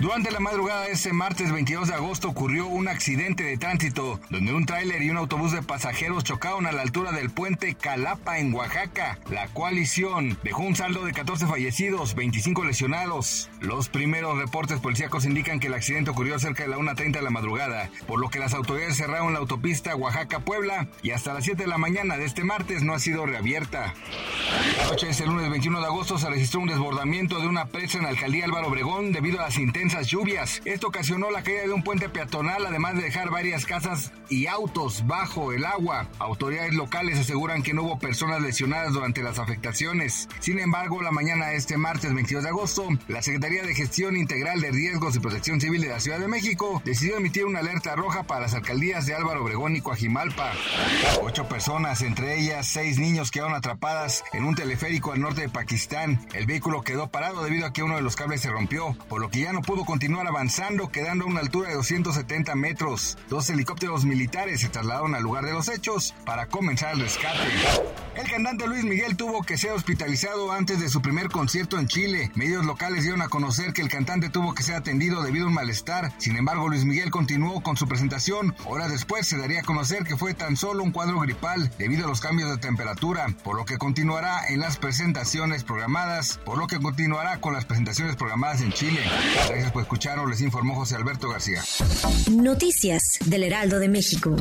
Durante la madrugada de ese martes 22 de agosto ocurrió un accidente de tránsito donde un tráiler y un autobús de pasajeros chocaron a la altura del puente Calapa en Oaxaca. La coalición dejó un saldo de 14 fallecidos, 25 lesionados. Los primeros reportes policíacos indican que el accidente ocurrió cerca de la 1.30 de la madrugada, por lo que las autoridades cerraron la autopista Oaxaca-Puebla y hasta las 7 de la mañana de este martes no ha sido reabierta. La noche de este lunes 21 de agosto se registró un desbordamiento de una presa en la alcaldía Álvaro Obregón debido a las intensas lluvias. Esto ocasionó la caída de un puente peatonal, además de dejar varias casas y autos bajo el agua. Autoridades locales aseguran que no hubo personas lesionadas durante las afectaciones. Sin embargo, la mañana de este martes 22 de agosto, la Secretaría de Gestión Integral de Riesgos y Protección Civil de la Ciudad de México decidió emitir una alerta roja para las alcaldías de Álvaro Obregón y Coajimalpa. Ocho personas, entre ellas seis niños, quedaron atrapadas en un teleférico al norte de Pakistán. El vehículo quedó parado debido a que uno de los cables se rompió, por lo que ya no pudo continuar avanzando, quedando a una altura de 270 metros. Dos helicópteros militares se trasladaron al lugar de los hechos para comenzar el rescate. El cantante Luis Miguel tuvo que ser hospitalizado antes de su primer concierto en Chile. Medios locales dieron a conocer que el cantante tuvo que ser atendido debido a un malestar. Sin embargo, Luis Miguel continuó con su presentación. Horas después se daría a conocer que fue tan solo un cuadro gripal debido a los cambios de temperatura, por lo que continuará en las presentaciones programadas, por lo que continuará con las presentaciones programadas en Chile. Gracias por les informó José Alberto García. Noticias del Heraldo de México.